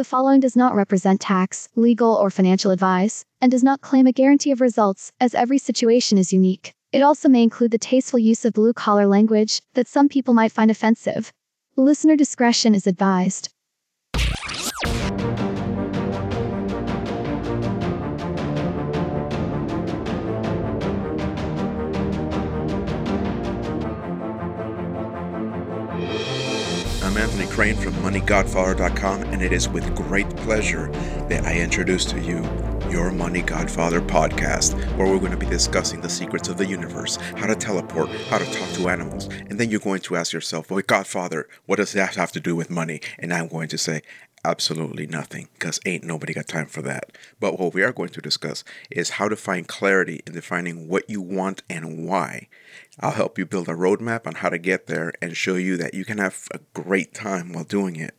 The following does not represent tax, legal, or financial advice, and does not claim a guarantee of results, as every situation is unique. It also may include the tasteful use of blue collar language that some people might find offensive. Listener discretion is advised. Anthony Crane from MoneyGodfather.com, and it is with great pleasure that I introduce to you your Money Godfather podcast, where we're going to be discussing the secrets of the universe, how to teleport, how to talk to animals. And then you're going to ask yourself, well, Godfather, what does that have to do with money? And I'm going to say, absolutely nothing because ain't nobody got time for that. But what we are going to discuss is how to find clarity in defining what you want and why. I'll help you build a roadmap on how to get there and show you that you can have a great time while doing it.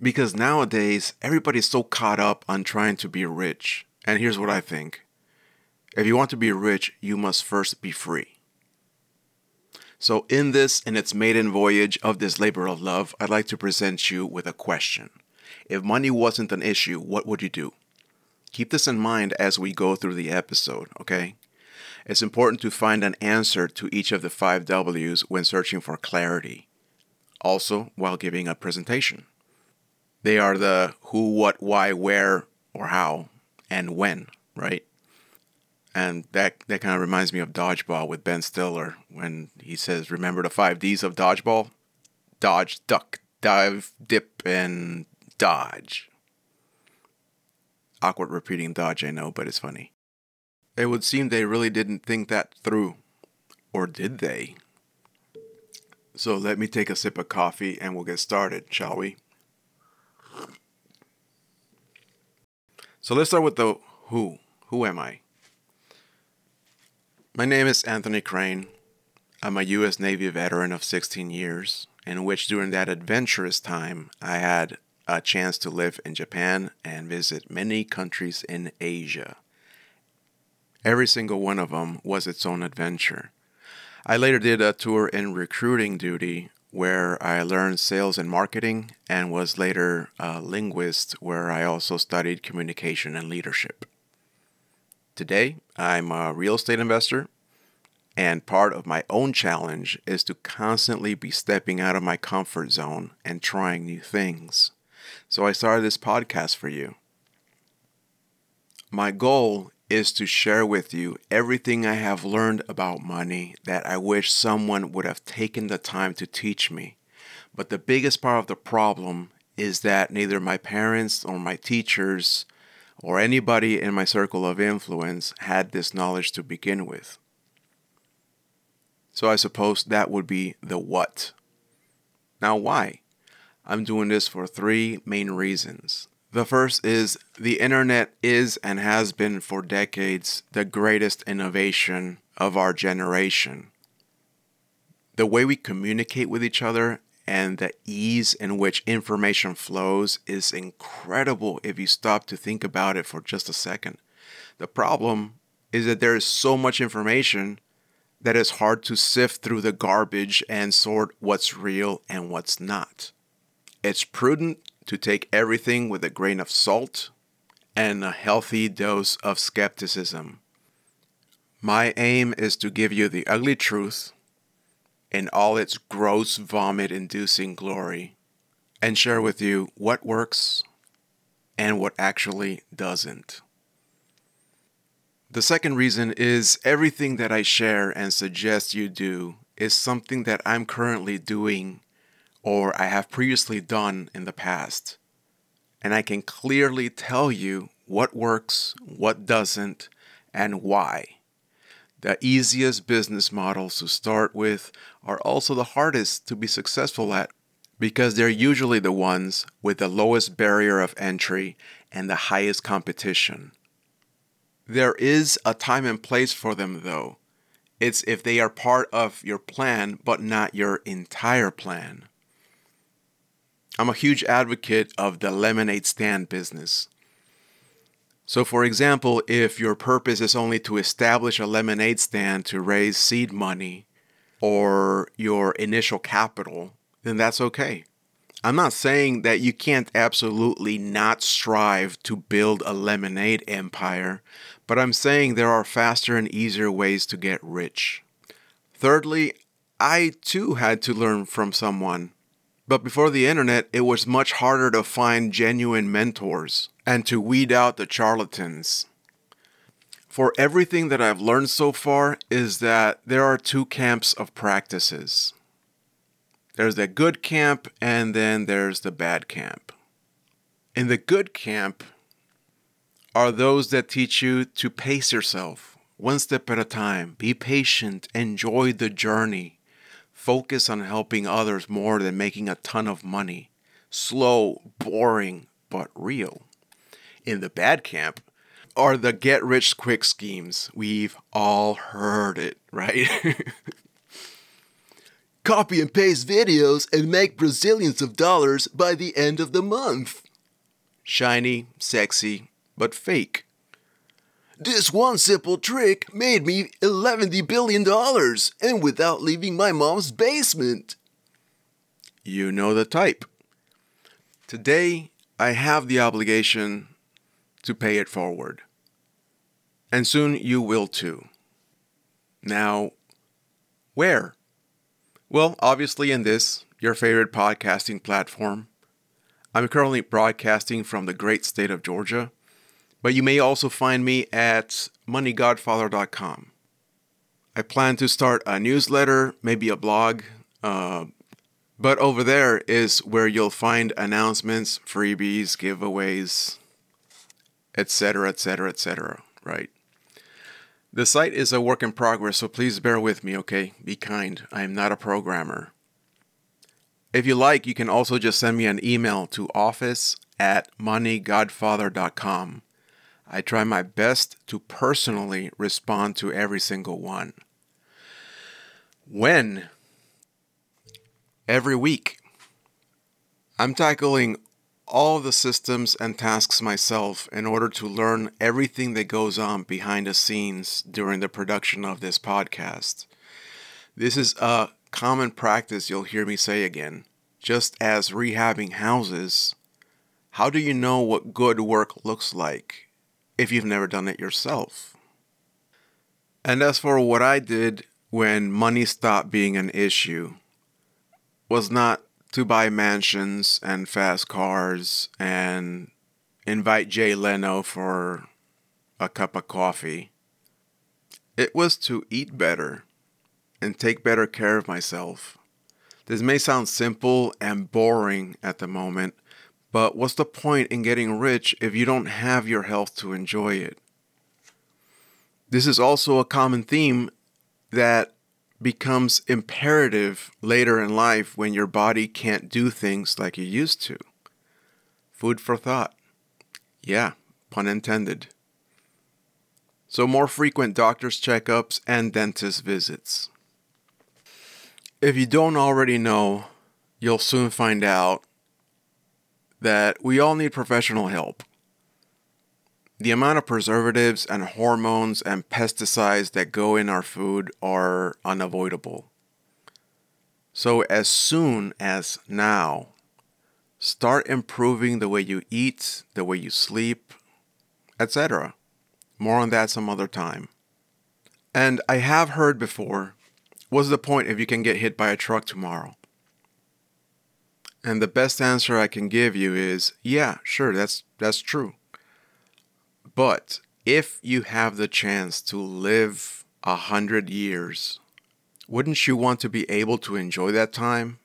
Because nowadays, everybody's so caught up on trying to be rich. And here's what I think if you want to be rich, you must first be free. So, in this, in its maiden voyage of this labor of love, I'd like to present you with a question. If money wasn't an issue, what would you do? Keep this in mind as we go through the episode, okay? It's important to find an answer to each of the five W's when searching for clarity, also while giving a presentation. They are the who, what, why, where, or how, and when, right? And that, that kind of reminds me of Dodgeball with Ben Stiller when he says, Remember the five D's of Dodgeball? Dodge, duck, dive, dip, and dodge. Awkward repeating dodge, I know, but it's funny. It would seem they really didn't think that through. Or did they? So let me take a sip of coffee and we'll get started, shall we? So let's start with the who. Who am I? My name is Anthony Crane. I'm a U.S. Navy veteran of 16 years, in which during that adventurous time I had a chance to live in Japan and visit many countries in Asia. Every single one of them was its own adventure. I later did a tour in recruiting duty where I learned sales and marketing and was later a linguist where I also studied communication and leadership. Today, I'm a real estate investor, and part of my own challenge is to constantly be stepping out of my comfort zone and trying new things. So I started this podcast for you. My goal is to share with you everything I have learned about money that I wish someone would have taken the time to teach me. But the biggest part of the problem is that neither my parents or my teachers or anybody in my circle of influence had this knowledge to begin with. So I suppose that would be the what. Now, why? I'm doing this for three main reasons. The first is the internet is and has been for decades the greatest innovation of our generation. The way we communicate with each other and the ease in which information flows is incredible if you stop to think about it for just a second. The problem is that there is so much information that it's hard to sift through the garbage and sort what's real and what's not. It's prudent to take everything with a grain of salt and a healthy dose of skepticism. My aim is to give you the ugly truth in all its gross vomit inducing glory and share with you what works and what actually doesn't. The second reason is everything that I share and suggest you do is something that I'm currently doing or I have previously done in the past. And I can clearly tell you what works, what doesn't, and why. The easiest business models to start with are also the hardest to be successful at because they're usually the ones with the lowest barrier of entry and the highest competition. There is a time and place for them, though. It's if they are part of your plan, but not your entire plan. I'm a huge advocate of the lemonade stand business. So, for example, if your purpose is only to establish a lemonade stand to raise seed money or your initial capital, then that's okay. I'm not saying that you can't absolutely not strive to build a lemonade empire, but I'm saying there are faster and easier ways to get rich. Thirdly, I too had to learn from someone. But before the internet, it was much harder to find genuine mentors and to weed out the charlatans. For everything that I've learned so far is that there are two camps of practices. There's the good camp and then there's the bad camp. In the good camp are those that teach you to pace yourself one step at a time, be patient, enjoy the journey, focus on helping others more than making a ton of money. Slow, boring, but real. In the bad camp are the get rich quick schemes. We've all heard it, right? Copy and paste videos and make Brazilians of dollars by the end of the month. Shiny, sexy, but fake. This one simple trick made me $11 billion and without leaving my mom's basement. You know the type. Today, I have the obligation to pay it forward. And soon you will too. Now, where? Well, obviously, in this, your favorite podcasting platform. I'm currently broadcasting from the great state of Georgia but you may also find me at moneygodfather.com. I plan to start a newsletter, maybe a blog, uh, but over there is where you'll find announcements, freebies, giveaways, etc., etc., etc., right? The site is a work in progress, so please bear with me, okay? Be kind. I am not a programmer. If you like, you can also just send me an email to office at moneygodfather.com. I try my best to personally respond to every single one. When? Every week. I'm tackling all the systems and tasks myself in order to learn everything that goes on behind the scenes during the production of this podcast. This is a common practice you'll hear me say again. Just as rehabbing houses, how do you know what good work looks like? if you've never done it yourself. And as for what I did when money stopped being an issue, was not to buy mansions and fast cars and invite Jay Leno for a cup of coffee. It was to eat better and take better care of myself. This may sound simple and boring at the moment, but what's the point in getting rich if you don't have your health to enjoy it? This is also a common theme that becomes imperative later in life when your body can't do things like you used to. Food for thought. Yeah, pun intended. So, more frequent doctor's checkups and dentist visits. If you don't already know, you'll soon find out that we all need professional help. The amount of preservatives and hormones and pesticides that go in our food are unavoidable. So, as soon as now, start improving the way you eat, the way you sleep, etc. More on that some other time. And I have heard before what's the point if you can get hit by a truck tomorrow? And the best answer I can give you is yeah, sure, that's that's true. But if you have the chance to live a hundred years, wouldn't you want to be able to enjoy that time?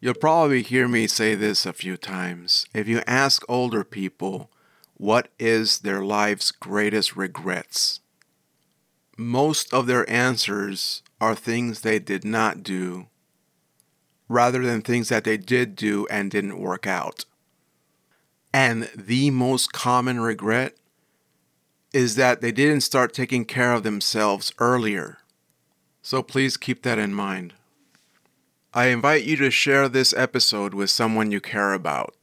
You'll probably hear me say this a few times. If you ask older people what is their life's greatest regrets, most of their answers are things they did not do rather than things that they did do and didn't work out. And the most common regret is that they didn't start taking care of themselves earlier. So please keep that in mind. I invite you to share this episode with someone you care about.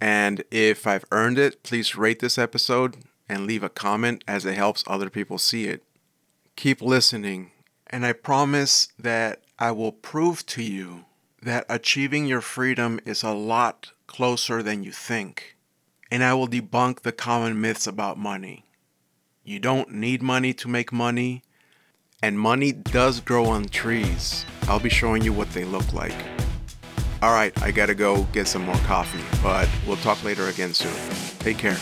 And if I've earned it, please rate this episode and leave a comment as it helps other people see it. Keep listening, and I promise that I will prove to you that achieving your freedom is a lot closer than you think. And I will debunk the common myths about money. You don't need money to make money, and money does grow on trees. I'll be showing you what they look like. All right, I gotta go get some more coffee, but we'll talk later again soon. Take care.